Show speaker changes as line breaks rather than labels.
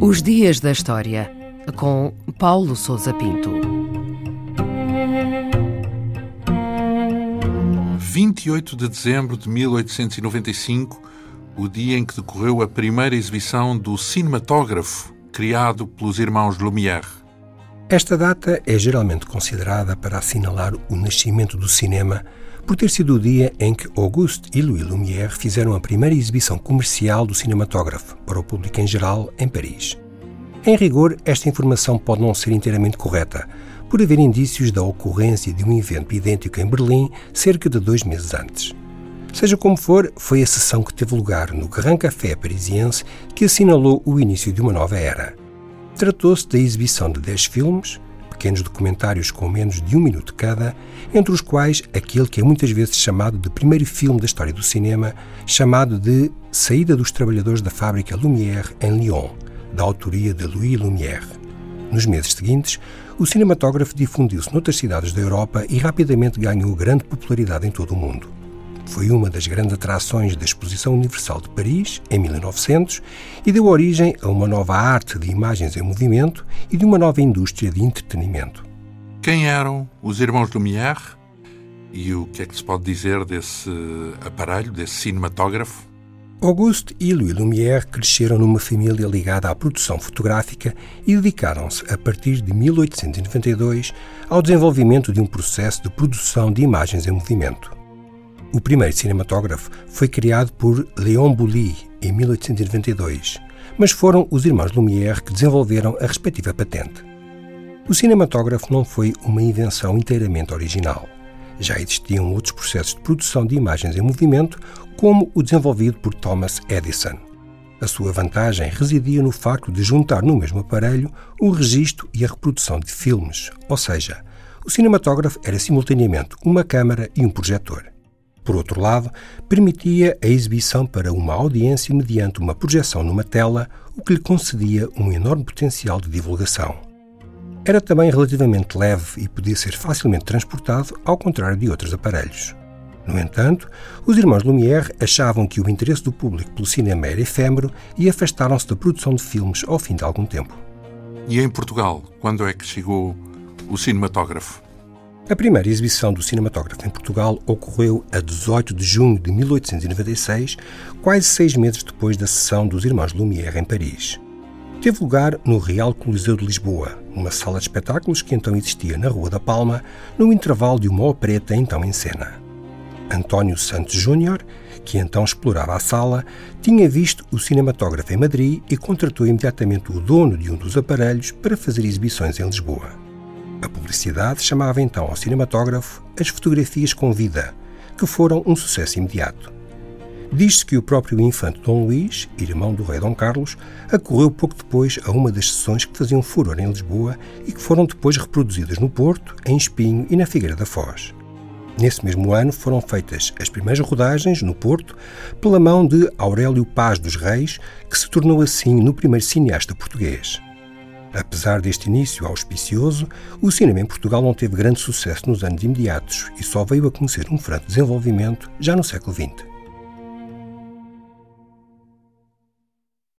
Os Dias da História, com Paulo Souza Pinto.
28 de dezembro de 1895, o dia em que decorreu a primeira exibição do cinematógrafo criado pelos irmãos Lumière.
Esta data é geralmente considerada para assinalar o nascimento do cinema, por ter sido o dia em que Auguste e Louis Lumière fizeram a primeira exibição comercial do cinematógrafo para o público em geral em Paris. Em rigor, esta informação pode não ser inteiramente correta, por haver indícios da ocorrência de um evento idêntico em Berlim cerca de dois meses antes. Seja como for, foi a sessão que teve lugar no Grand Café parisiense que assinalou o início de uma nova era. Tratou-se da exibição de dez filmes, pequenos documentários com menos de um minuto cada, entre os quais aquele que é muitas vezes chamado de primeiro filme da história do cinema, chamado de Saída dos Trabalhadores da Fábrica Lumière em Lyon, da autoria de Louis Lumière. Nos meses seguintes, o cinematógrafo difundiu-se noutras cidades da Europa e rapidamente ganhou grande popularidade em todo o mundo. Foi uma das grandes atrações da Exposição Universal de Paris, em 1900, e deu origem a uma nova arte de imagens em movimento e de uma nova indústria de entretenimento.
Quem eram os irmãos Lumière e o que é que se pode dizer desse aparelho, desse cinematógrafo?
Auguste e Louis Lumière cresceram numa família ligada à produção fotográfica e dedicaram-se, a partir de 1892, ao desenvolvimento de um processo de produção de imagens em movimento. O primeiro cinematógrafo foi criado por Léon Bouly em 1892, mas foram os irmãos Lumière que desenvolveram a respectiva patente. O cinematógrafo não foi uma invenção inteiramente original. Já existiam outros processos de produção de imagens em movimento, como o desenvolvido por Thomas Edison. A sua vantagem residia no facto de juntar no mesmo aparelho o registro e a reprodução de filmes, ou seja, o cinematógrafo era simultaneamente uma câmara e um projetor. Por outro lado, permitia a exibição para uma audiência mediante uma projeção numa tela, o que lhe concedia um enorme potencial de divulgação. Era também relativamente leve e podia ser facilmente transportado, ao contrário de outros aparelhos. No entanto, os irmãos Lumière achavam que o interesse do público pelo cinema era efêmero e afastaram-se da produção de filmes ao fim de algum tempo.
E em Portugal, quando é que chegou o cinematógrafo?
A primeira exibição do cinematógrafo em Portugal ocorreu a 18 de junho de 1896, quase seis meses depois da sessão dos irmãos Lumière em Paris. Teve lugar no Real Coliseu de Lisboa, uma sala de espetáculos que então existia na Rua da Palma, no intervalo de uma opereta então em cena. António Santos Júnior, que então explorava a sala, tinha visto o cinematógrafo em Madrid e contratou imediatamente o dono de um dos aparelhos para fazer exibições em Lisboa. A publicidade chamava então ao cinematógrafo as fotografias com vida, que foram um sucesso imediato. Diz-se que o próprio infante Dom Luís, irmão do rei Dom Carlos, acorreu pouco depois a uma das sessões que faziam furor em Lisboa e que foram depois reproduzidas no Porto, em Espinho e na Figueira da Foz. Nesse mesmo ano foram feitas as primeiras rodagens, no Porto, pela mão de Aurélio Paz dos Reis, que se tornou assim no primeiro cineasta português. Apesar deste início auspicioso, o cinema em Portugal não teve grande sucesso nos anos imediatos e só veio a conhecer um franco desenvolvimento já no século XX.